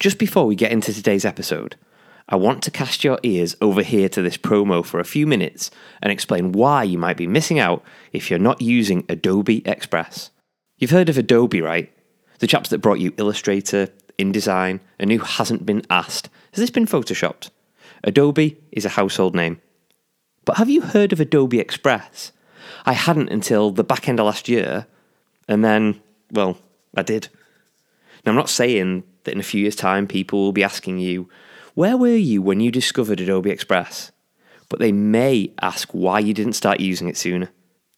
Just before we get into today's episode, I want to cast your ears over here to this promo for a few minutes and explain why you might be missing out if you're not using Adobe Express. You've heard of Adobe, right? The chaps that brought you Illustrator, InDesign, and who hasn't been asked, has this been photoshopped? Adobe is a household name. But have you heard of Adobe Express? I hadn't until the back end of last year, and then, well, I did. Now, I'm not saying that in a few years' time people will be asking you, where were you when you discovered Adobe Express? But they may ask why you didn't start using it sooner.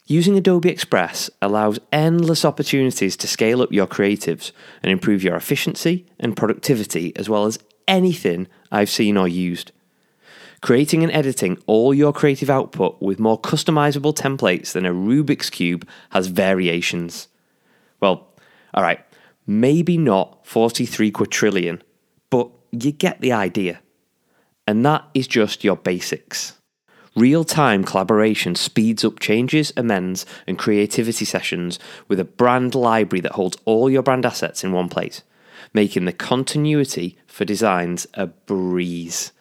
Using Adobe Express allows endless opportunities to scale up your creatives and improve your efficiency and productivity as well as anything I've seen or used. Creating and editing all your creative output with more customizable templates than a Rubik's Cube has variations. Well, alright, maybe not 43 quadrillion, but you get the idea. And that is just your basics. Real time collaboration speeds up changes, amends, and creativity sessions with a brand library that holds all your brand assets in one place, making the continuity for designs a breeze.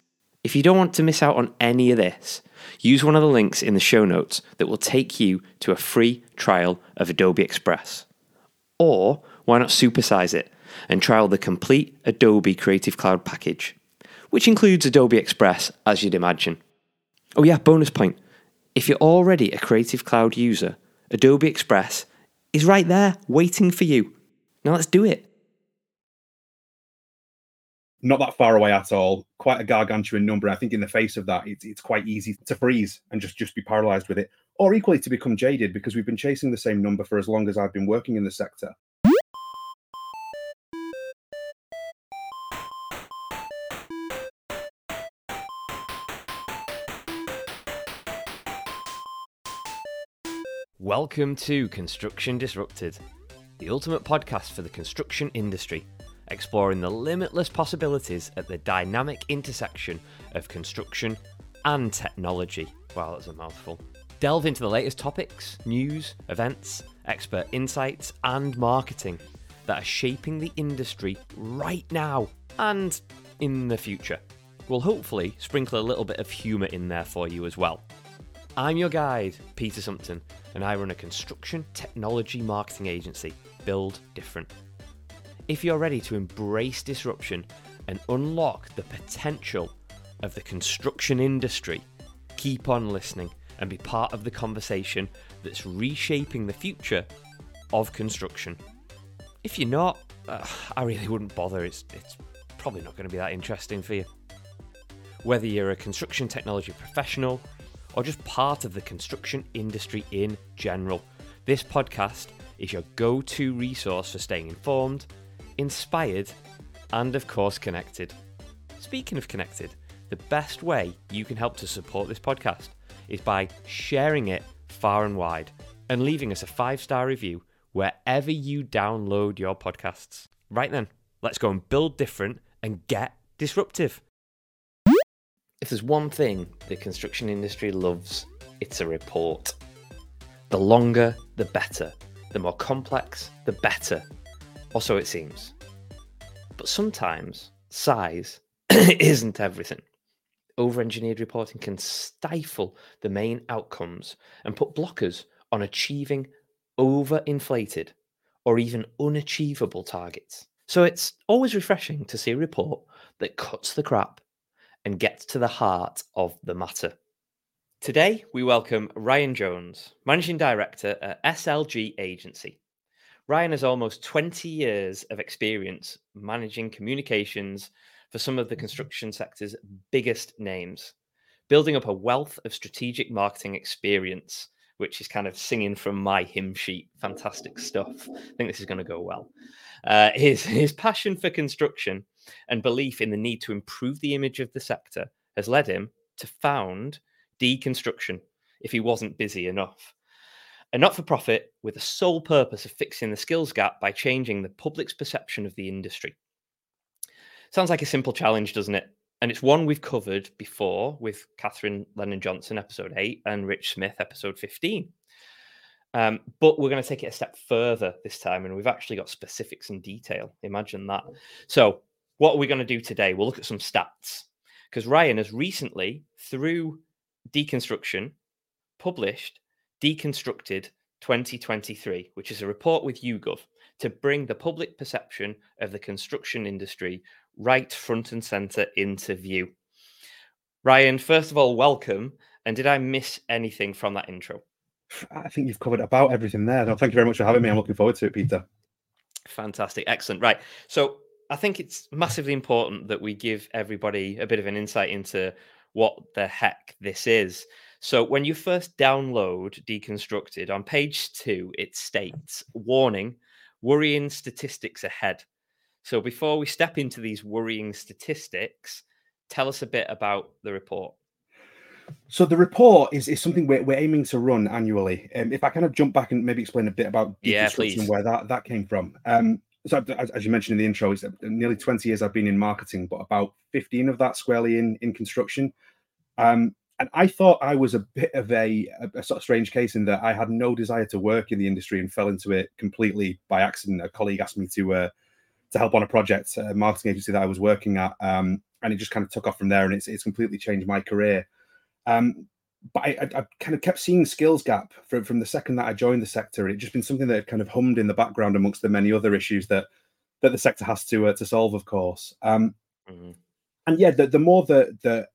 If you don't want to miss out on any of this, use one of the links in the show notes that will take you to a free trial of Adobe Express. Or why not supersize it and trial the complete Adobe Creative Cloud package, which includes Adobe Express as you'd imagine. Oh, yeah, bonus point. If you're already a Creative Cloud user, Adobe Express is right there waiting for you. Now let's do it. Not that far away at all. Quite a gargantuan number. I think in the face of that, it's, it's quite easy to freeze and just, just be paralyzed with it, or equally to become jaded because we've been chasing the same number for as long as I've been working in the sector. Welcome to Construction Disrupted, the ultimate podcast for the construction industry, exploring the limitless possibilities at the dynamic intersection of construction and technology. Wow, that's a mouthful. Delve into the latest topics, news, events, expert insights, and marketing that are shaping the industry right now and in the future. We'll hopefully sprinkle a little bit of humour in there for you as well. I'm your guide, Peter Sumpton, and I run a construction technology marketing agency, Build Different. If you're ready to embrace disruption and unlock the potential of the construction industry, keep on listening and be part of the conversation that's reshaping the future of construction. If you're not, uh, I really wouldn't bother. It's, it's probably not going to be that interesting for you. Whether you're a construction technology professional, or just part of the construction industry in general. This podcast is your go to resource for staying informed, inspired, and of course, connected. Speaking of connected, the best way you can help to support this podcast is by sharing it far and wide and leaving us a five star review wherever you download your podcasts. Right then, let's go and build different and get disruptive. If there's one thing the construction industry loves, it's a report. The longer, the better. The more complex, the better. Or so it seems. But sometimes size isn't everything. Over engineered reporting can stifle the main outcomes and put blockers on achieving overinflated or even unachievable targets. So it's always refreshing to see a report that cuts the crap and gets to the heart of the matter. Today, we welcome Ryan Jones, Managing Director at SLG Agency. Ryan has almost 20 years of experience managing communications for some of the construction sector's biggest names, building up a wealth of strategic marketing experience, which is kind of singing from my hymn sheet. Fantastic stuff. I think this is going to go well. Uh, his, his passion for construction and belief in the need to improve the image of the sector has led him to found Deconstruction if he wasn't busy enough. A not for profit with the sole purpose of fixing the skills gap by changing the public's perception of the industry. Sounds like a simple challenge, doesn't it? And it's one we've covered before with Kathryn Lennon Johnson, episode 8, and Rich Smith, episode 15. Um, but we're going to take it a step further this time, and we've actually got specifics and detail. Imagine that. So, what are we going to do today? We'll look at some stats because Ryan has recently, through deconstruction, published Deconstructed 2023, which is a report with YouGov to bring the public perception of the construction industry right front and center into view. Ryan, first of all, welcome. And did I miss anything from that intro? I think you've covered about everything there. No, thank you very much for having me. I'm looking forward to it, Peter. Fantastic. Excellent. Right. So I think it's massively important that we give everybody a bit of an insight into what the heck this is. So when you first download Deconstructed on page two, it states warning, worrying statistics ahead. So before we step into these worrying statistics, tell us a bit about the report. So the report is, is something we're, we're aiming to run annually. Um, if I kind of jump back and maybe explain a bit about yeah, and where that, that came from. Um, so as, you mentioned in the intro, it's uh, nearly 20 years I've been in marketing, but about 15 of that squarely in, in construction. Um, and I thought I was a bit of a, a, a, sort of strange case in that I had no desire to work in the industry and fell into it completely by accident. A colleague asked me to uh, to help on a project, a marketing agency that I was working at, um, and it just kind of took off from there. And it's it's completely changed my career. Um, but I, I, I, kind of kept seeing skills gap from, from the second that I joined the sector. It just been something that had kind of hummed in the background amongst the many other issues that that the sector has to uh, to solve, of course. Um, mm-hmm. And yeah, the, the more that that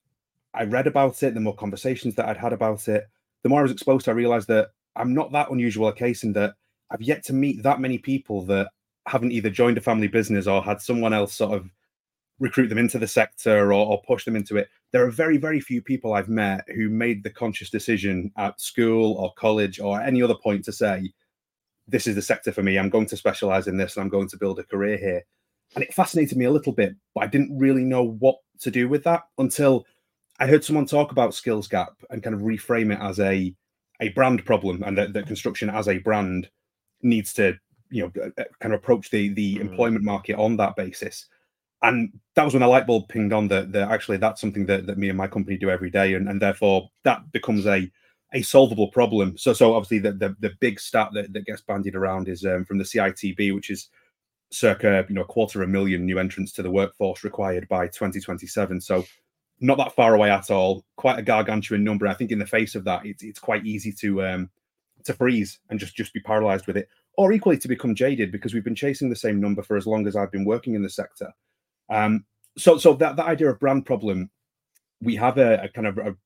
I read about it, the more conversations that I'd had about it, the more I was exposed to, I realized that I'm not that unusual a case in that I've yet to meet that many people that haven't either joined a family business or had someone else sort of recruit them into the sector or, or, push them into it. There are very, very few people I've met who made the conscious decision at school or college or any other point to say, this is the sector for me. I'm going to specialize in this and I'm going to build a career here. And it fascinated me a little bit, but I didn't really know what to do with that until I heard someone talk about skills gap and kind of reframe it as a a brand problem and that, that construction as a brand needs to you know uh, kind of approach the the mm. employment market on that basis and that was when the light bulb pinged on that, that actually that's something that, that me and my company do every day. And, and therefore that becomes a a solvable problem. So so obviously the the, the big stat that, that gets bandied around is um, from the citb which is circa you know a quarter of a million new entrants to the workforce required by 2027 so not that far away at all. Quite a gargantuan number. I think in the face of that it's, it's quite easy to um to freeze and just just be paralyzed with it. Or equally to become jaded because we've been chasing the same number for as long as i've been working in the sector um, so, so that, that idea of brand problem, we have a, a kind of, a,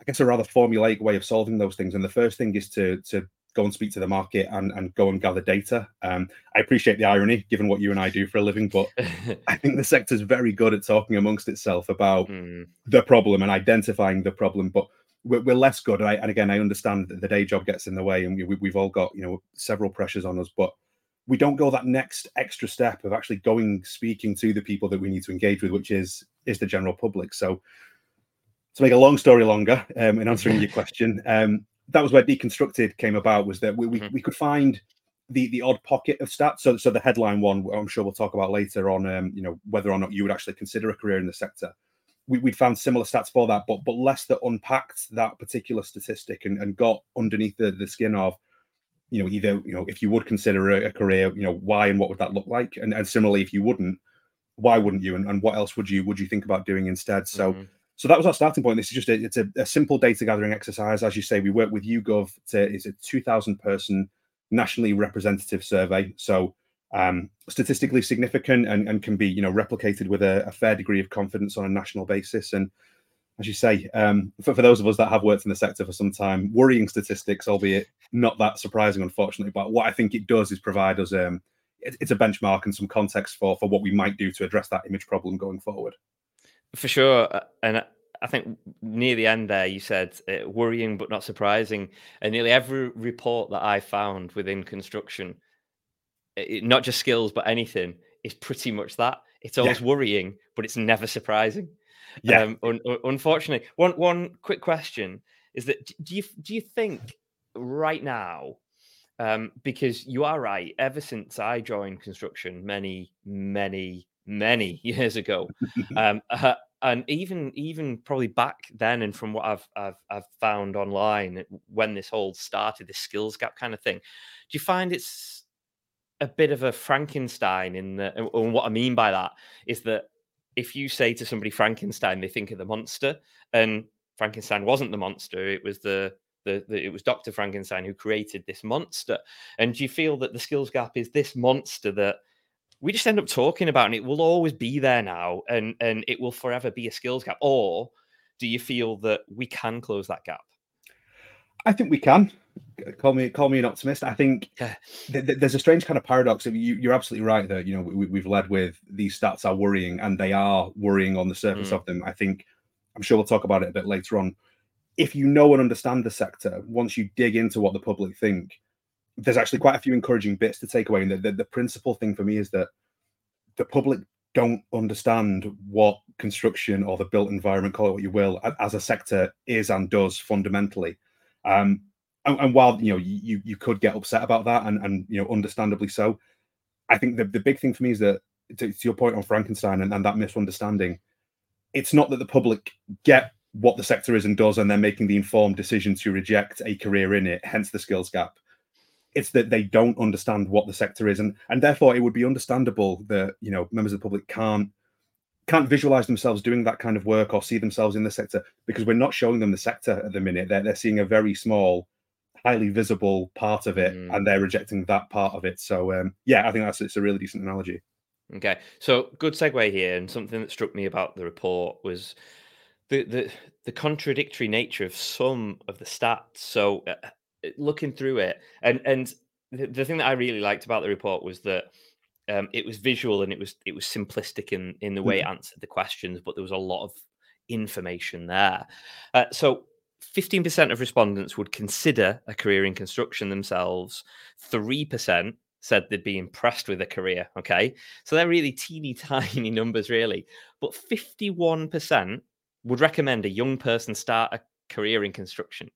I guess, a rather formulaic way of solving those things. And the first thing is to to go and speak to the market and, and go and gather data. Um, I appreciate the irony, given what you and I do for a living, but I think the sector's very good at talking amongst itself about mm. the problem and identifying the problem. But we're, we're less good. And, I, and, again, I understand that the day job gets in the way, and we, we've all got you know several pressures on us, but we don't go that next extra step of actually going speaking to the people that we need to engage with, which is is the general public. So to make a long story longer, um, in answering your question, um, that was where deconstructed came about. Was that we, we, mm-hmm. we could find the the odd pocket of stats. So so the headline one, I'm sure we'll talk about later on. Um, you know whether or not you would actually consider a career in the sector. We, would found similar stats for that, but but less that unpacked that particular statistic and, and got underneath the, the skin of you know, either you know, if you would consider a, a, career, you know, why and what would that look like, and, and similarly, if you wouldn't, why wouldn't you, and, and what else would you would you think about doing instead? So, mm-hmm. so that was our starting point. This is just a, it's a, a, simple data gathering exercise, as you say. We work with YouGov. To, it's a two thousand person nationally representative survey, so um, statistically significant and, and can be you know replicated with a, a fair degree of confidence on a national basis and as you say, um, for, for those of us that have worked in the sector for some time, worrying statistics, albeit not that surprising, unfortunately. But what I think it does is provide us um, it, it's a benchmark and some context for for what we might do to address that image problem going forward. For sure, uh, and I think near the end there, you said uh, worrying but not surprising. And nearly every report that I found within construction, it, not just skills but anything, is pretty much that. It's always yeah. worrying, but it's never surprising. Yeah. Um, un- unfortunately, one one quick question is that do you do you think right now, um, because you are right, ever since I joined construction many many many years ago, um, uh, and even even probably back then, and from what I've I've I've found online when this whole started, this skills gap kind of thing, do you find it's a bit of a Frankenstein in the and what I mean by that is that if you say to somebody Frankenstein, they think of the monster, and Frankenstein wasn't the monster; it was the the, the, it was Dr. Frankenstein who created this monster. And do you feel that the skills gap is this monster that we just end up talking about and it will always be there now and and it will forever be a skills gap? Or do you feel that we can close that gap? I think we can. Call me call me an optimist. I think th- th- there's a strange kind of paradox. You, are absolutely right that you know we, have led with these stats are worrying, and they are worrying on the surface mm. of them. I think I'm sure we'll talk about it a bit later on if you know and understand the sector, once you dig into what the public think, there's actually quite a few encouraging bits to take away. And the, the, the principal thing for me is that the public don't understand what construction or the built environment, call it what you will, as a sector is and does fundamentally. Um, and, and, while you know you you could get upset about that, and and you know understandably so, I think the, the big thing for me is that to, to your point on Frankenstein and, and that misunderstanding, it's not that the public get what the sector is and does, and they're making the informed decision to reject a career in it, hence the skills gap. It's that they don't understand what the sector is, and and therefore it would be understandable that you know members of the public can't can't visualize themselves doing that kind of work or see themselves in the sector because we're not showing them the sector at the minute. They're they're seeing a very small, highly visible part of it, mm. and they're rejecting that part of it. So um, yeah, I think that's it's a really decent analogy. Okay, so good segue here, and something that struck me about the report was the the the contradictory nature of some of the stats. So uh, uh, looking through it, and and the, the, thing that I really liked about the report was that um, it was visual and it was it was simplistic in in the way mm-hmm. it answered the questions, but there was a lot of information there. Uh, so. 15% of respondents would consider a career in construction themselves. 3% said they'd be impressed with a career. Okay. So they're really teeny tiny numbers, really. But 51% would recommend a young person start a career in construction.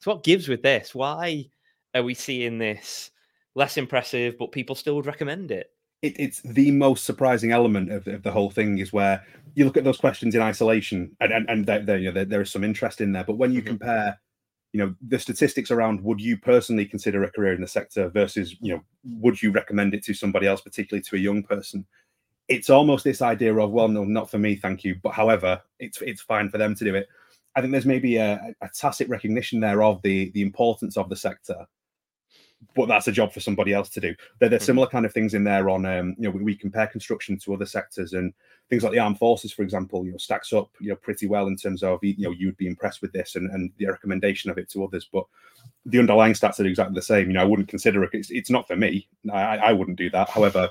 So, what gives with this? Why are we seeing this less impressive, but people still would recommend it? It it's the most surprising element of, of, the whole thing is where you look at those questions in isolation, and and, and there, there, you know, there, there is some interest in there. But when you mm-hmm. compare, you know, the statistics around would you personally consider a career in the sector versus, you know, would you recommend it to somebody else, particularly to a young person? it's almost this idea of well no not for me thank you but however it's it's fine for them to do it i think there's maybe a, a tacit recognition there of the the importance of the sector but that's a job for somebody else to do. There, there's hmm. similar kind of things in there on, um, you know, we, we, compare construction to other sectors and things like the armed forces, for example, you know, stacks up, you know, pretty well in terms of, you know, you'd be impressed with this and, and the recommendation of it to others. But the underlying stats are exactly the same. You know, I wouldn't consider it. It's, it's not for me. I, I wouldn't do that. However,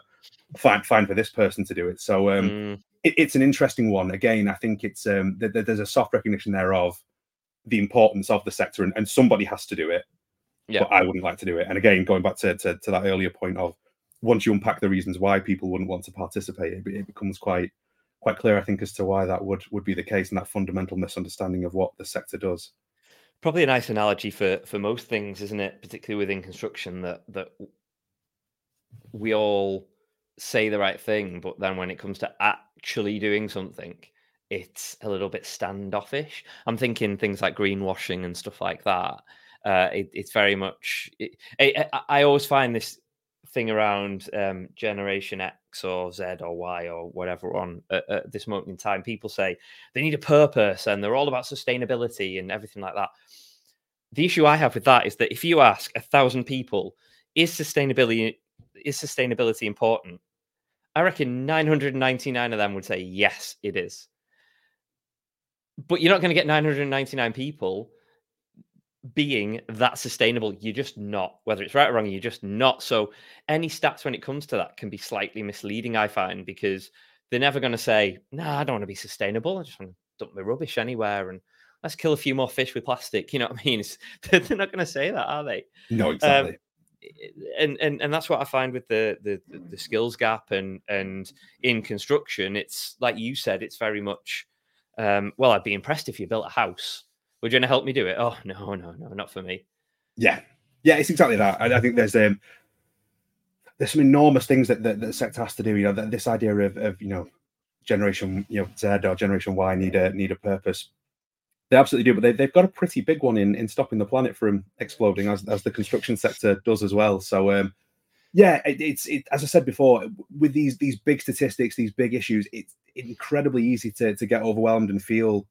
fine, fine for this person to do it. So um, mm. it, it's an interesting one. Again, I think it's um, th- th- there's a soft recognition there of the importance of the sector, and, and somebody has to do it. Yeah. But I wouldn't like to do it. And again, going back to, to, to that earlier point of once you unpack the reasons why people wouldn't want to participate, it, it becomes quite quite clear, I think, as to why that would would be the case and that fundamental misunderstanding of what the sector does. Probably a nice analogy for for most things, isn't it? Particularly within construction, that that we all say the right thing, but then when it comes to actually doing something, it's a little bit standoffish. I'm thinking things like greenwashing and stuff like that. Uh, it, it's very much. It, it, I always find this thing around um, Generation X or Z or Y or whatever on at, at this moment in time. People say they need a purpose and they're all about sustainability and everything like that. The issue I have with that is that if you ask a thousand people, is sustainability is sustainability important? I reckon 999 of them would say, yes, it is. But you're not going to get 999 people being that sustainable. You're just not, whether it's right or wrong, you're just not. So any stats when it comes to that can be slightly misleading, I find, because they're never going to say, no, nah, I don't want to be sustainable. I just want to dump my rubbish anywhere and let's kill a few more fish with plastic. You know what I mean? It's, they're not going to say that, are they? No, exactly. Um, and and and that's what I find with the, the the skills gap and and in construction, it's like you said, it's very much. Um, well, I'd be impressed if you built a house. Would you want to help me do it? Oh no, no, no, not for me. Yeah, yeah, it's exactly that. I, I think there's um there's some enormous things that, that, that the sector has to do. You know, that this idea of, of you know generation you know Z or generation Y need a need a purpose they absolutely do, but they, they've got a pretty big one in, in stopping the planet from exploding, as, as the construction sector does as well. So, um, Yeah, it, it's it, as I said before, with these these big statistics, these big issues, it's incredibly easy to to get overwhelmed and feel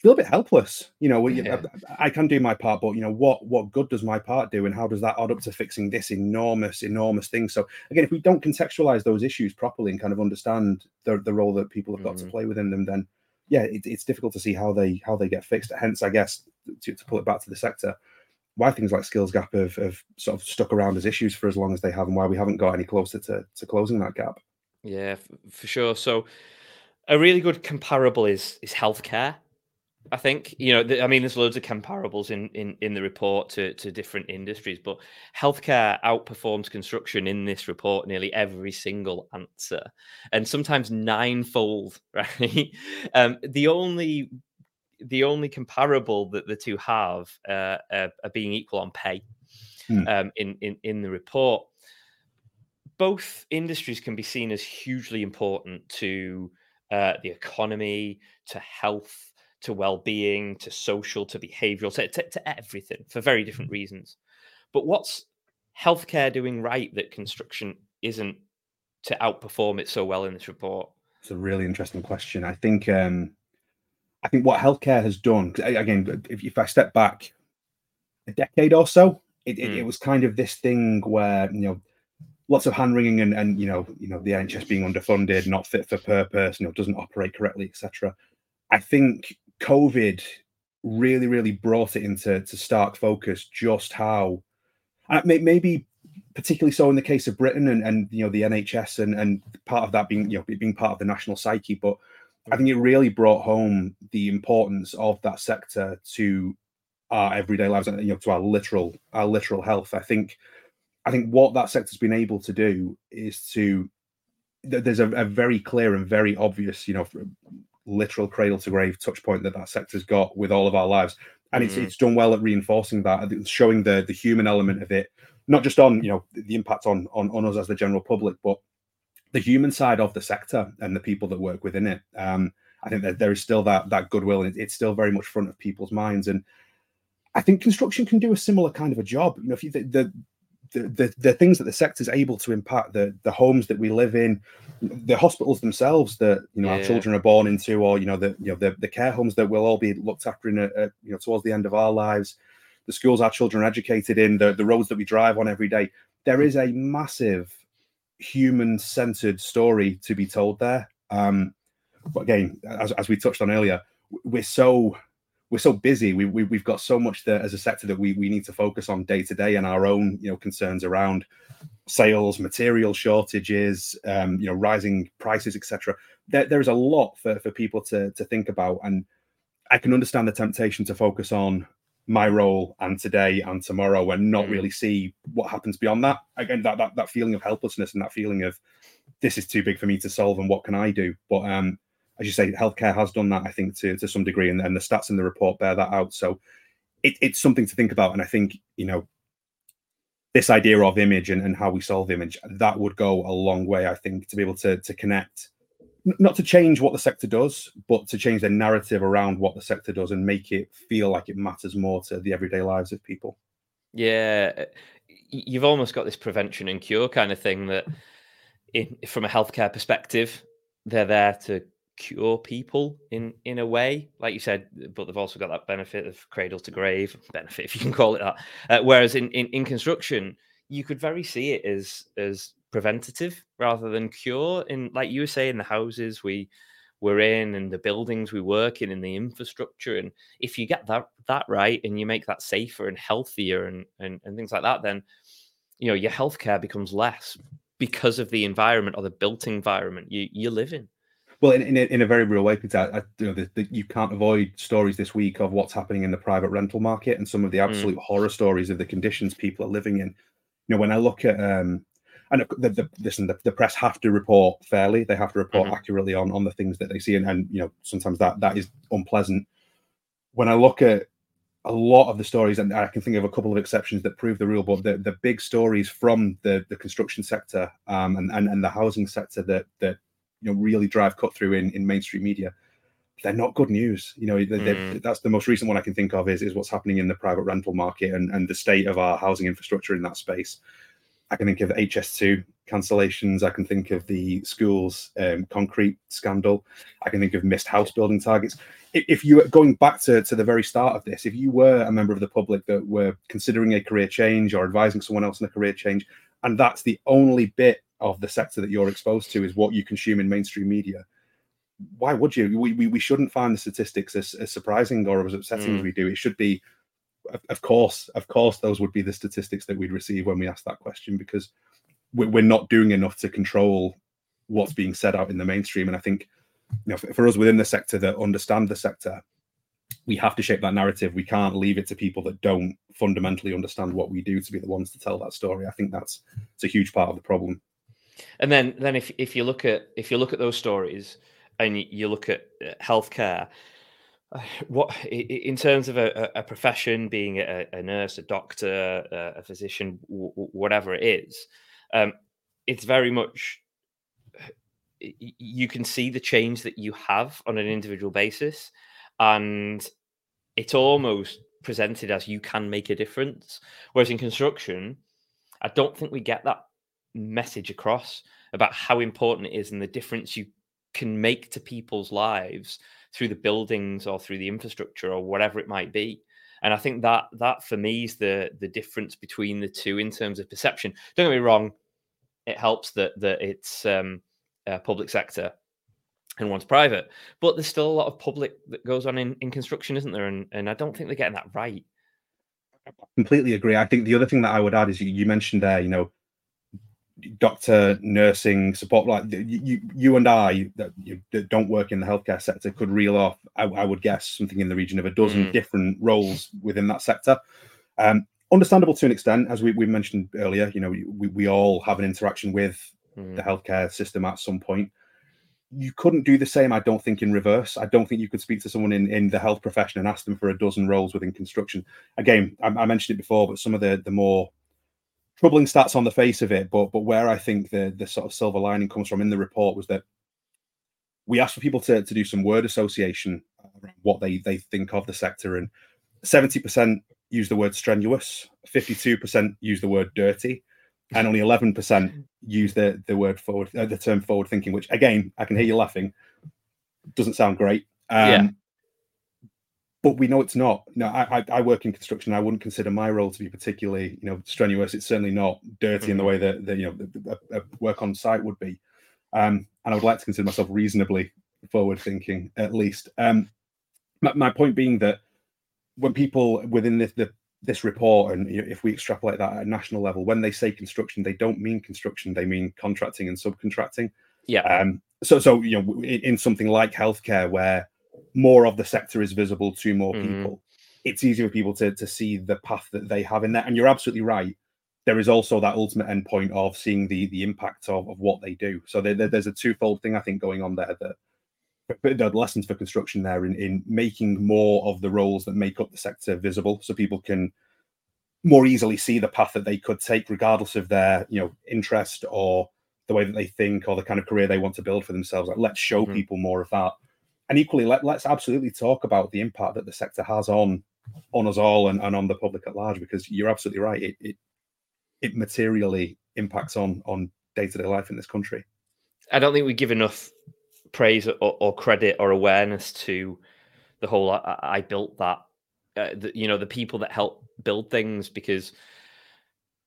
feel a bit helpless. You know, yeah. I, I, can do my part, but you know, what what good does my part do, and how does that add up to fixing this enormous, enormous thing? So again, if we don't contextualize those issues properly and kind of understand the the role that people have got mm-hmm. to play within them, then yeah, it, it's difficult to see how they how they get fixed. Hence, I guess to, to pull it back to the sector, why things like skills gap have, have sort of stuck around as issues for as long as they have, and why we haven't got any closer to to closing that gap. Yeah, for sure. So a really good comparable is is healthcare. I think you know. I mean, there's loads of comparables in, in in the report to to different industries, but healthcare outperforms construction in this report nearly every single answer, and sometimes ninefold. Right. Um, the only the only comparable that the two have uh, are, are being equal on pay hmm. um, in in in the report. Both industries can be seen as hugely important to uh, the economy, to health to well-being to social to behavioral to, to, to everything for very different mm-hmm. reasons but what's healthcare doing right that construction isn't to outperform it so well in this report it's a really interesting question i think um i think what healthcare has done again if, if i step back a decade or so it, mm. it, it, mm. was kind of this thing where you know lots of hand wringing and, and you know you know the nhs being underfunded not fit for purpose you know doesn't operate correctly etc i think COVID really, really brought it into to stark focus just how uh, maybe particularly so in the case of Britain and, and you know the NHS and and part of that being you know being part of the national psyche, but I think it really brought home the importance of that sector to our everyday lives, and you know, to our literal our literal health. I think I think what that sector's been able to do is to there's a, a very clear and very obvious, you know, literal cradle to grave touch point that that sector's got with all of our lives. And mm-hmm. it's it's done well at reinforcing that showing the the human element of it not just on you know the impact on on, on us as the general public but the human side of the sector and the people that work within it. Um i think that there is still that that goodwill and it's still very much front of people's minds. And i think construction can do a similar kind of a job. You know if you the, the the, the, the things that the sector is able to impact the the homes that we live in the hospitals themselves that you know yeah. our children are born into or you know the you know the, the care homes that will all be looked after in a, a, you know towards the end of our lives the schools our children are educated in the, the roads that we drive on every day there is a massive human centered story to be told there um but again as, as we touched on earlier we're so we're so busy. We, we have got so much that as a sector that we we need to focus on day to day and our own you know concerns around sales, material shortages, um, you know, rising prices, etc. There, there is a lot for for people to to think about, and I can understand the temptation to focus on my role and today and tomorrow and not mm. really see what happens beyond that. Again, that that that feeling of helplessness and that feeling of this is too big for me to solve and what can I do? But um as you say, healthcare has done that, I think, to, to some degree, and, and the stats in the report bear that out. So it, it's something to think about. And I think, you know, this idea of image and, and how we solve image, that would go a long way, I think, to be able to, to connect, not to change what the sector does, but to change the narrative around what the sector does and make it feel like it matters more to the everyday lives of people. Yeah. Uh, you've almost got this prevention and cure kind of thing that, in, from a healthcare perspective, they're there to cure people in in a way. Like you said but they've also got that benefit of cradle to grave benefit if you can call it that. Uh, whereas in, in in construction you could very see it as as preventative rather than cure. In like you were saying the houses we we're in and the buildings we work in and the infrastructure. And if you get that that right and you make that safer and healthier and and, and things like that then you know your healthcare becomes less because of the environment or the built environment you you live in well, in, in, a, in a very real way, Peter, I, you know, the, the, you can't avoid stories this week of what's happening in the private rental market and some of the mm. absolute mm. horror stories of the conditions people are living in. You know, when I look at um, and the, the listen, the, the, press have to report fairly. They have to report mm-hmm. accurately on on the things that they see, and, and you know sometimes that that is unpleasant. When I look at a lot of the stories, and I can think of a couple of exceptions that prove the rule, but the, the big stories from the, the construction sector um, and, and and the housing sector that that you know really drive cut through in, in mainstream media they're not good news you know mm. that's the most recent one i can think of is, is what's happening in the private rental market and, and the state of our housing infrastructure in that space I can think of HS2 cancellations. I can think of the schools um, concrete scandal. I can think of missed house building targets. If, if you were going back to, to the very start of this, if you were a member of the public that were considering a career change or advising someone else in a career change, and that's the only bit of the sector that you're exposed to is what you consume in mainstream media, why would you? We, we, we shouldn't find the statistics as, as surprising or as upsetting mm. as we do. It should be, of course, of course, those would be the statistics that we'd receive when we ask that question because we're not doing enough to control what's being said out in the mainstream. And I think, you know, for, for us within the sector that understand the sector, we have to shape that narrative. We can't leave it to people that don't fundamentally understand what we do to be the ones to tell that story. I think that's it's a huge part of the problem. And then, then if if you look at if you look at those stories and you look at uh, healthcare, what in terms of a, a profession, being a, a, nurse, a doctor, a physician, whatever it is, um, it's very much you can see the change that you have on an individual basis, and it's almost presented as you can make a difference. Whereas in construction, I don't think we get that message across about how important it is and the difference you can make to people's lives through the buildings or through the infrastructure or whatever it might be. And I think that that for me is the the difference between the two in terms of perception. Don't get me wrong, it helps that that it's um, public sector and one's private, but there's still a lot of public that goes on in, in construction, isn't there? And and I don't think they're getting that right. I completely agree. I think the other thing that I would add is you, you mentioned there, you know, doctor, nursing, support, like you, you and I that, you, that don't work in the healthcare sector could reel off, I, I, would guess, something in the region of a dozen mm. different roles within that sector. Um, understandable to an extent, as we, we mentioned earlier, you know, we, we all have an interaction with mm. the healthcare system at some point. You couldn't do the same, I don't think, in reverse. I don't think you could speak to someone in, in the health profession and ask them for a dozen roles within construction. Again, I, I mentioned it before, but some of the the more troubling stats on the face of it, but but where I think the the sort of silver lining comes from in the report was that we asked for people to, to do some word association around what they they think of the sector, and seventy percent use the word strenuous, fifty two percent use the word dirty, and only eleven percent use the the word forward uh, the term forward thinking. Which again, I can hear you laughing. Doesn't sound great. Um, yeah but we know it's not. No, I, I work in construction. I wouldn't consider my role to be particularly, you know, strenuous. It's certainly not dirty mm-hmm. in the mm-hmm. way that, that you know a, a work on site would be. Um, and I would like to consider myself reasonably forward thinking, at least. Um, my, my, point being that when people within this, the, this report, and you know, if we extrapolate that at a national level, when they say construction, they don't mean construction; they mean contracting and subcontracting. Yeah. Um, so, so you know, in, in something like healthcare, where more of the sector is visible to more mm-hmm. people, it's easier for people to, to see the path that they have in there. And you're absolutely right. There is also that ultimate endpoint of seeing the the impact of, of what they do. So there, there's a twofold thing I think going on there that the lessons for construction there in, in making more of the roles that make up the sector visible so people can more easily see the path that they could take regardless of their you know interest or the way that they think or the kind of career they want to build for themselves like let's show mm-hmm. people more of that and equally, let, us absolutely talk about the impact that the sector has on on us all and, and on the public at large, because you're absolutely right. It it, it materially impacts on on day to day life in this country. I don't think we give enough praise or, or credit or awareness to the whole. I, I built that. Uh, the, you know, the people that help build things because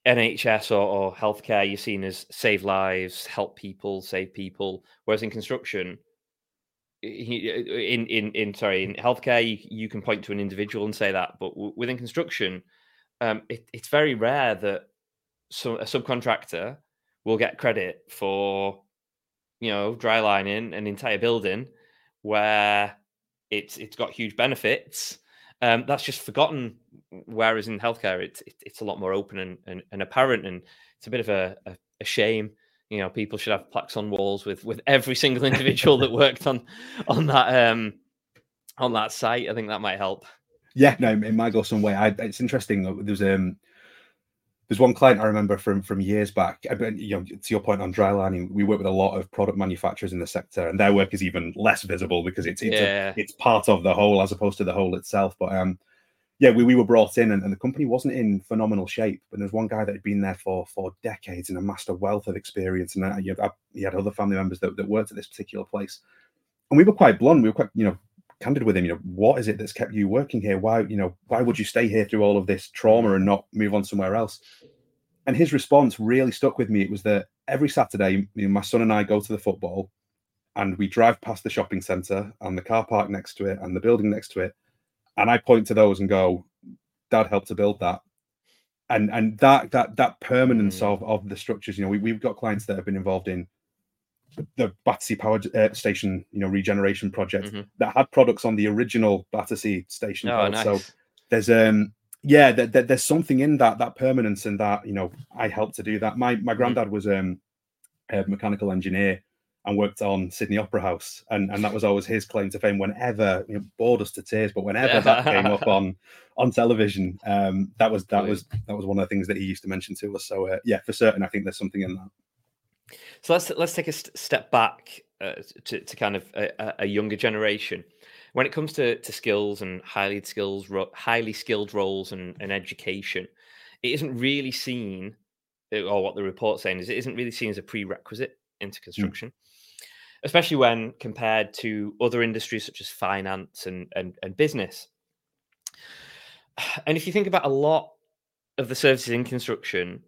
NHS or, or healthcare you're seen as save lives, help people, save people. Whereas in construction, in in in sorry in healthcare you, you can point to an individual and say that but w- within construction um, it, it's very rare that so, a subcontractor will get credit for you know dry lining an entire building where it's it's got huge benefits. Um, that's just forgotten whereas in healthcare it's it's a lot more open and, and, and apparent and it's a bit of a, a, a shame you know people should have plaques on walls with with every single individual that worked on on that um on that site i think that might help yeah no it might go some way I, it's interesting there's um there's one client I remember from from years back. You know, to your point on dry lining, we work with a lot of product manufacturers in the sector, and their work is even less visible because it's it's, yeah. a, it's part of the whole as opposed to the whole itself. But um, yeah, we, we were brought in and, and the company wasn't in phenomenal shape. But there's one guy that had been there for for decades and amassed a wealth of experience. And uh, you know, he had other family members that, that worked at this particular place. And we were quite blunt. We were quite, you know, candid with him. You know, what is it that's kept you working here? Why, you know, why would you stay here through all of this trauma and not move on somewhere else? And his response really stuck with me. It was that every Saturday, you know, my son and I go to the football and we drive past the shopping centre and the car park next to it and the building next to it and I point to those and go, "Dad helped to build that," and and that that that permanence mm. of of the structures. You know, we we've got clients that have been involved in the Battersea Power uh, Station, you know, regeneration project mm-hmm. that had products on the original Battersea Station. Oh, nice. So there's um yeah, there, there, there's something in that that permanence and that you know I helped to do that. My my mm-hmm. granddad was um a mechanical engineer and worked on Sydney Opera House, and and that was always his claim to fame. Whenever you know, bored us to tears, but whenever that came up on on television, um, that was that was that was one of the things that he used to mention to us. So uh, yeah, for certain, I think there's something in that. So let's let's take a st- step back uh, to to kind of a, a, younger generation. When it comes to, to skills and highly skills ro- highly skilled roles and, and education, it isn't really seen, or what the report's saying is, it isn't really seen as a prerequisite into hmm. construction. Mm especially when compared to other industries such as finance and, and, and business. And if you think about a lot of the services in construction,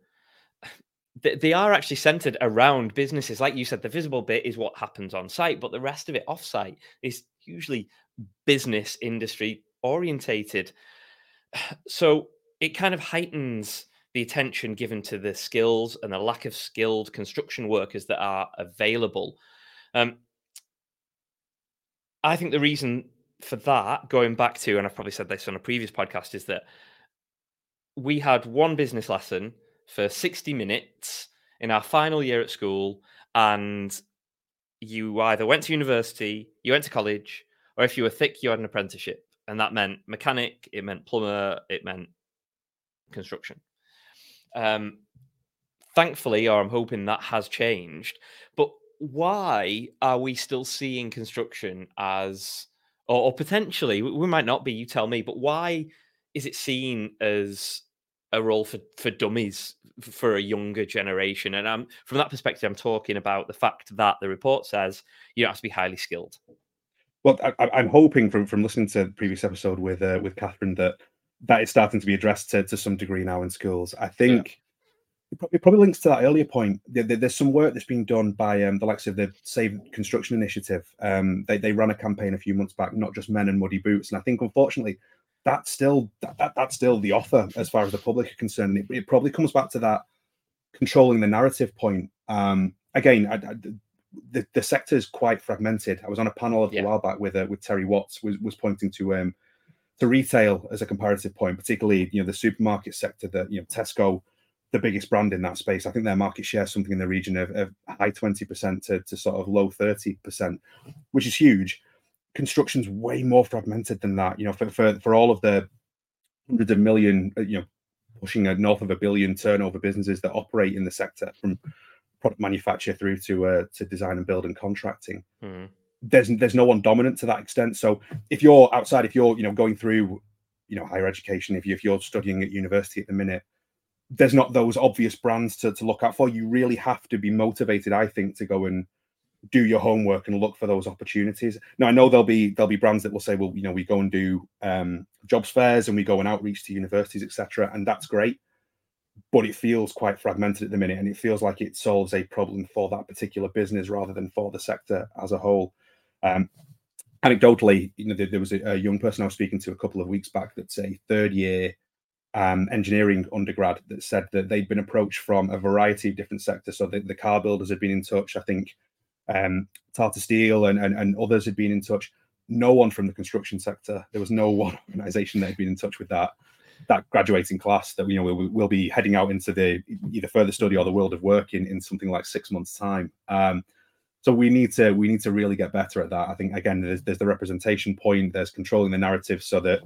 they are actually centered around businesses. Like you said, the visible bit is what happens on site, but the rest of it off site is usually business industry orientated. So it kind of heightens the attention given to the skills and the lack of skilled construction workers that are available um, I think the reason for that, going back to, and I've probably said this on a previous podcast, is that we had one business lesson for 60 minutes in our final year at school, and you either went to university, you went to college, or if you were thick, you had an apprenticeship. And that meant mechanic, it meant plumber, it meant construction. Um, thankfully, or I'm hoping that has changed. But why are we still seeing construction as, or, or, potentially, we might not be, you tell me, but why is it seen as a role for, for dummies for a younger generation? And I'm, from that perspective, I'm talking about the fact that the report says you don't have to be highly skilled. Well, I, am hoping from, from listening to the previous episode with uh, with Kathryn that that is starting to be addressed to, to some degree now in schools. I think it probably links to that earlier point. There's some work that's been done by um, the likes of the Save Construction Initiative. Um, they, they ran a campaign a few months back, not just men and muddy boots. And I think, unfortunately, that's still that, that that's still the offer as far as the public are concerned. It, it probably comes back to that controlling the narrative point. Um, again, I, I, the the sector is quite fragmented. I was on a panel a yeah. while back with uh, with Terry Watts, was was pointing to um to retail as a comparative point, particularly you know the supermarket sector that you know Tesco the biggest brand in that space. I think their market share is something in the region of, of high 20% to, to sort of low 30%, which is huge. Construction's way more fragmented than that. You know, for, for, for all of the hundreds of million, uh, you know, pushing a north of a billion turnover businesses that operate in the sector from product manufacture through to uh, to design and build and contracting. Mm. There's there's no one dominant to that extent. So if you're outside, if you're you know going through you know higher education, if you if you're studying at university at the minute, there's not those obvious brands to, to look out for. You really have to be motivated, I think, to go and do your homework and look for those opportunities. Now I know there'll be there'll be brands that will say, well, you know, we go and do um, jobs fairs and we go and outreach to universities, etc., and that's great. But it feels quite fragmented at the minute, and it feels like it solves a problem for that particular business rather than for the sector as a whole. Um, anecdotally, you know, there, there was a, a, young person I was speaking to a couple of weeks back that's a third year um, engineering undergrad that said that they'd been approached from a variety of different sectors. So the, the car builders had been in touch. I think um, Tata Steel and, and, and others had been in touch. No one from the construction sector. There was no one organisation that had been in touch with that that graduating class that you know we'll, we'll be heading out into the either further study or the world of work in, in something like six months time. Um, so we need to we need to really get better at that. I think again there's, there's the representation point. There's controlling the narrative so that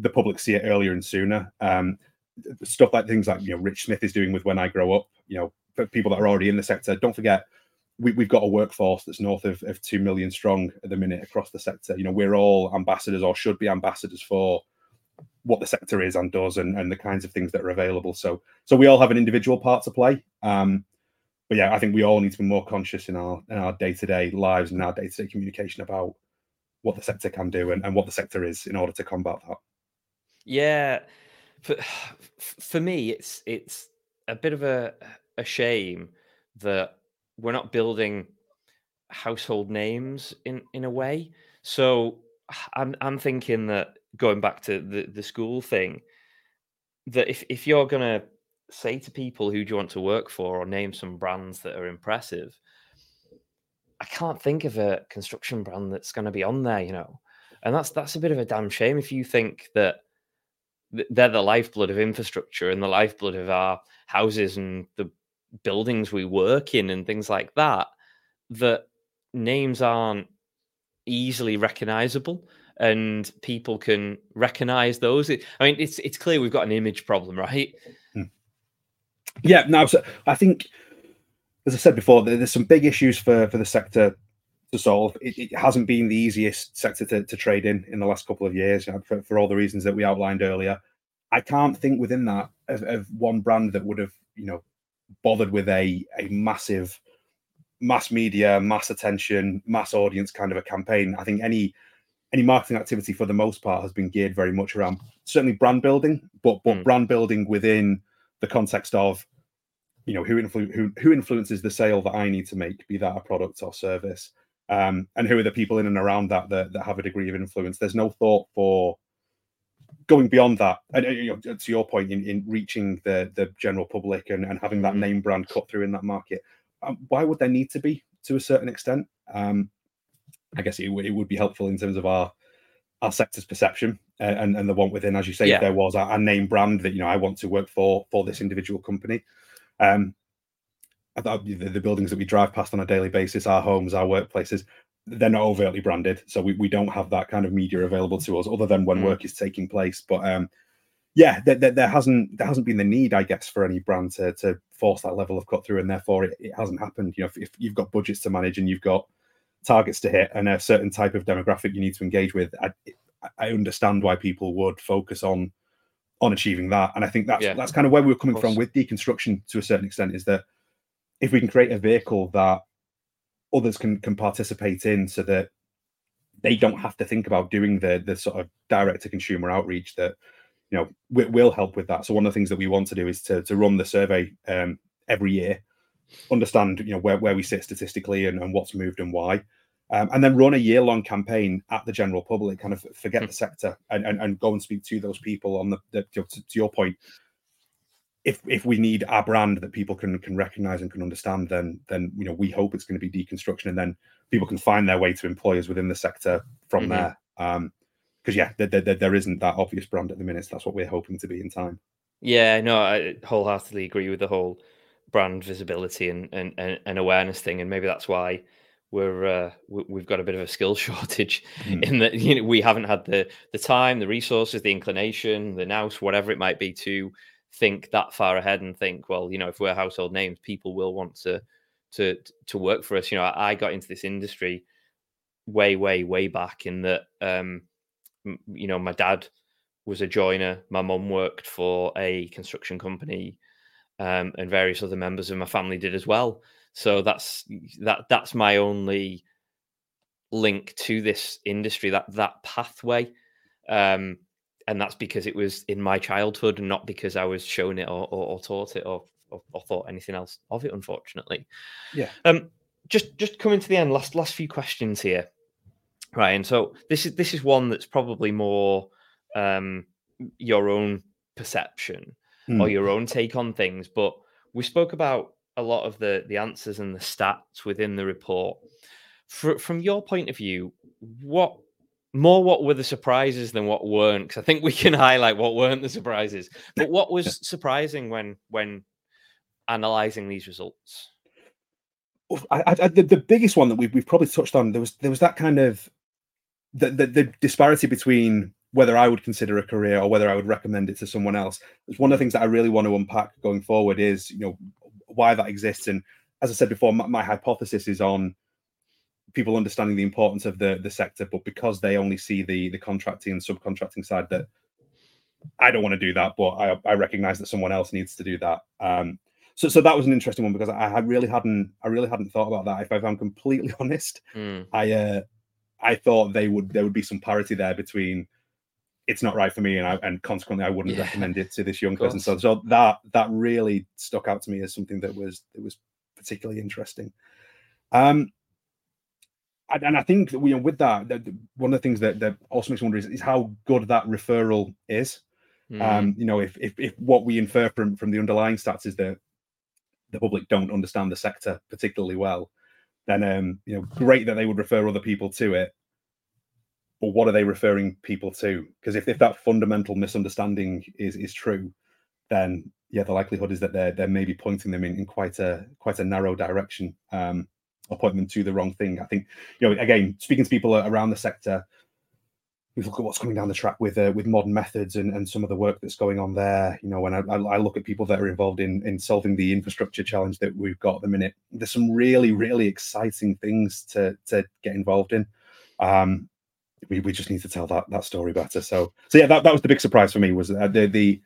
the public see it earlier and sooner. Um, stuff like things like you know Rich Smith is doing with When I Grow Up. You know, for people that are already in the sector, don't forget we, have got a workforce that's north of, of two million strong at the minute across the sector. You know, we're all ambassadors or should be ambassadors for what the sector is and does and, and the kinds of things that are available. So so we all have an individual part to play. Um, but yeah, I think we all need to be more conscious in our in our day to day lives and our day to day communication about what the sector can do and, and what the sector is in order to combat that. Yeah, for for me, it's it's a bit of a a shame that we're not building household names in in a way. So I'm I'm thinking that going back to the the school thing, that if if you're gonna say to people who do you want to work for or name some brands that are impressive, I can't think of a construction brand that's going to be on there, you know. And that's that's a bit of a damn shame if you think that they're the lifeblood of infrastructure and the lifeblood of our houses and the buildings we work in and things like that that names aren't easily recognizable and people can recognize those. I mean, it's it's clear we've got an image problem, right? Hmm. Yeah, no, so I think, as I said before, there's some big issues for for the sector to solve. It, it hasn't been the easiest sector to, to, trade in in the last couple of years for, for all the reasons that we outlined earlier. I can't think within that of, of one brand that would have, you know, bothered with a a massive mass media, mass attention, mass audience kind of a campaign. I think any any marketing activity for the most part has been geared very much around certainly brand building, but but mm. brand building within the context of you know who, influ- who who influences the sale that I need to make, be that a product or service, um, and who are the people in and around that, that that have a degree of influence. There's no thought for going beyond that, and you know, to your point, in, in reaching the the general public and, and having that mm. name brand cut through in that market. Um, why would there need to be to a certain extent? Um, I guess it, it would be helpful in terms of our our sector's perception uh, and and the want within, as you say, yeah. if there was a, a, name brand that you know I want to work for for this individual company. Um, the, the buildings that we drive past on a daily basis, our homes, our workplaces, they're not overtly branded, so we, we don't have that kind of media available to us, other than when mm. work is taking place. But um, yeah, there, there, there, hasn't there hasn't been the need, I guess, for any brand to to force that level of cut through, and therefore it, it hasn't happened. You know, if, if you've got budgets to manage and you've got targets to hit and a certain type of demographic you need to engage with, I, I understand why people would focus on on achieving that. And I think that's yeah, that's kind of where we are coming from with deconstruction to a certain extent, is that if we can create a vehicle that others can can participate in so that they don't have to think about doing the the sort of direct to consumer outreach that you know we, will help with that so one of the things that we want to do is to, to run the survey um, every year understand you know where, where we sit statistically and, and what's moved and why um, and then run a year long campaign at the general public kind of forget hmm. the sector and, and, and go and speak to those people on the, the to, to, your point if if we need a brand that people can can recognize and can understand then then you know we hope it's going to be deconstruction and then people can find their way to employers within the sector from mm-hmm. there um because yeah there, there, there isn't that obvious brand at the minute so that's what we're hoping to be in time yeah no i wholeheartedly agree with the whole brand visibility and, and, and awareness thing, and maybe that's why we're uh, we've got a bit of a skill shortage mm. in that you know we haven't had the the time, the resources, the inclination, the nous, whatever it might be, to think that far ahead and think, well, you know, if we're household names, people will want to to to work for us. You know, I, got into this industry way, way, way back in that. Um, you know, my dad was a joiner. My mum worked for a construction company um, and various other members of my family did as well. So that's that that's my only link to this industry that that pathway um, and that's because it was in my childhood and not because i was shown it or, or, or taught it or, or, or, thought anything else of it unfortunately yeah um just just coming to the end last last few questions here right and so this is this is one that's probably more um your own perception mm. or your own take on things. But we spoke about a lot of the the answers and the stats within the report. For, from your point of view, what more what were the surprises than what weren't? Because I think we can highlight what weren't the surprises. But what was surprising when when analyzing these results? I, I, the, the biggest one that we've, we've probably touched on there was there was that kind of the, the, the disparity between whether I would consider a career or whether I would recommend it to someone else. It's one of the things that I really want to unpack going forward is, you know, why that exists. And as I said before, my, my hypothesis is on people understanding the importance of the the sector, but because they only see the the contracting and subcontracting side, that I don't want to do that, but I, I recognize that someone else needs to do that. Um, so, so that was an interesting one because I, I really hadn't, I really hadn't thought about that. If I'm completely honest, mm. I, uh, I thought they would, there would be some parity there between it's not right for me, and I, and consequently, I wouldn't yeah. recommend it to this young person. So, so that that really stuck out to me as something that was that was particularly interesting. Um, and I think that know with that, one of the things that, that also makes me wonder is, is how good that referral is. Mm. Um, you know, if, if if what we infer from from the underlying stats is that the public don't understand the sector particularly well, then um, you know, great that they would refer other people to it. But what are they referring people to? Because if, if that fundamental misunderstanding is is true, then yeah, the likelihood is that they're they're maybe pointing them in, in quite a quite a narrow direction, um, them to the wrong thing. I think you know, again, speaking to people around the sector, we look at what's coming down the track with uh, with modern methods and, and some of the work that's going on there. You know, when I, I look at people that are involved in in solving the infrastructure challenge that we've got at the minute, there's some really really exciting things to to get involved in. Um, we, we just need to tell that that story better. So so yeah, that, that was the big surprise for me was uh, the the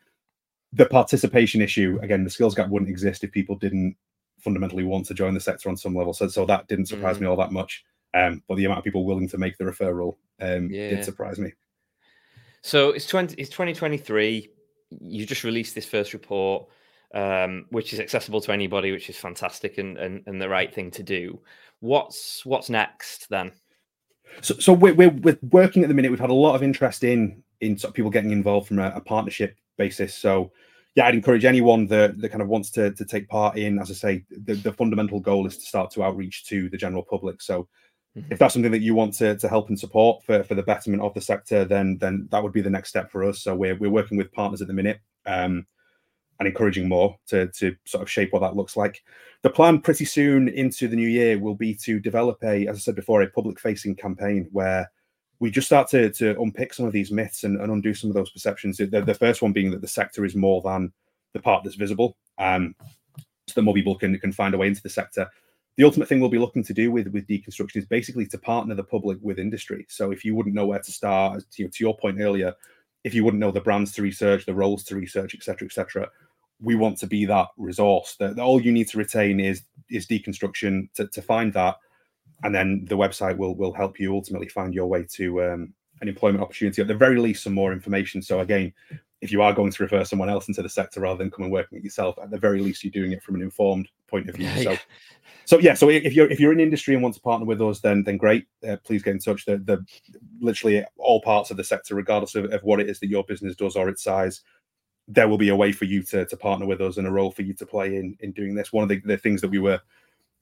the participation issue. Again, the skills gap wouldn't exist if people didn't fundamentally want to join the sector on some level. So so that didn't surprise mm. me all that much. Um, but the amount of people willing to make the referral um, yeah. did surprise me. So it's 20, it's 2023. You just released this first report, um, which is accessible to anybody, which is fantastic and, and, and the right thing to do. What's what's next then? So, so we're, we're, we're working at the minute. We've had a lot of interest in in sort of people getting involved from a, a partnership basis. So yeah, I'd encourage anyone that, that kind of wants to, to take part in, as I say, the, the fundamental goal is to start to outreach to the general public. So Mm-hmm. If that's something that you want to, to help and support for, for the betterment of the sector, then then that would be the next step for us. So we're, we're working with partners at the minute um, and encouraging more to, to sort of shape what that looks like. The plan pretty soon into the new year will be to develop a, as I said before, a public facing campaign where we just start to, to unpick some of these myths and, and undo some of those perceptions. The, the, first one being that the sector is more than the part that's visible. Um, so that more people can, can find a way into the sector the ultimate thing we'll be looking to do with with deconstruction is basically to partner the public with industry. So if you wouldn't know where to start, to, to your point earlier, if you wouldn't know the brands to research, the roles to research, etc., etc., we want to be that resource. That, that all you need to retain is is deconstruction to, to find that, and then the website will will help you ultimately find your way to um, an employment opportunity. At the very least, some more information. So again, if you are going to refer someone else into the sector rather than coming working it yourself, at the very least, you're doing it from an informed point of view. Yeah, so, yeah. so yeah. So if you're if you're in industry and want to partner with us, then then great. Uh, please get in touch. The, the literally all parts of the sector, regardless of, of what it is that your business does or its size, there will be a way for you to to partner with us and a role for you to play in in doing this. One of the, the things that we were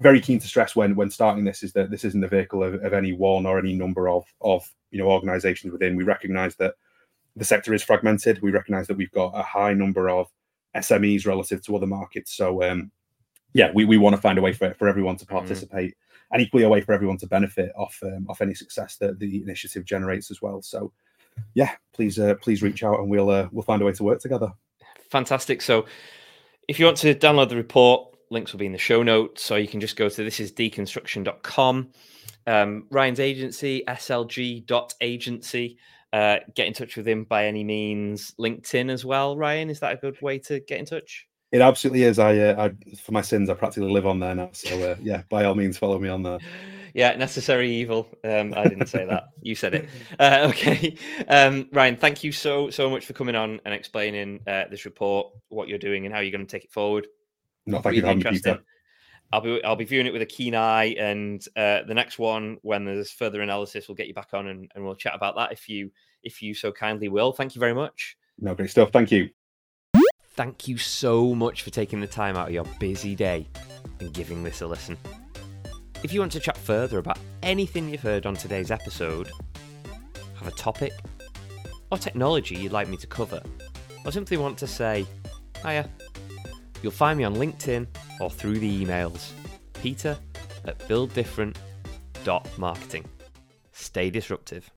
very keen to stress when when starting this is that this isn't the vehicle of, of any one or any number of of you know organizations within. We recognise that the sector is fragmented. We recognise that we've got a high number of SMEs relative to other markets. So um, yeah, we, we want to find a way for, for everyone to mm-hmm. participate mm. and equally a way for everyone to benefit off um, off any success that the initiative generates as well. So yeah, please uh, please reach out and we'll uh, we'll find a way to work together. Fantastic. So if you want to download the report, links will be in the show notes, so you can just go to this is deconstruction.com. Um, Ryan's agency, slg.agency. Uh, get in touch with him by any means. LinkedIn as well, Ryan. Is that a good way to get in touch? It absolutely is. I, uh, I for my sins, I practically live on there now. So uh, yeah, by all means, follow me on there. Yeah, necessary evil. Um, I didn't say that. You said it. Uh, okay, um, Ryan. Thank you so so much for coming on and explaining uh, this report, what you're doing, and how you're going to take it forward. No, thank you for having me, I'll be I'll be viewing it with a keen eye, and uh, the next one, when there's further analysis, we'll get you back on and, and we'll chat about that if you if you so kindly will. Thank you very much. No, great stuff. Thank you. Thank you so much for taking the time out of your busy day and giving this a listen. If you want to chat further about anything you've heard on today's episode, have a topic or technology you'd like me to cover, or simply want to say, hiya, you'll find me on LinkedIn or through the emails. Peter at builddifferent.marketing. Stay disruptive.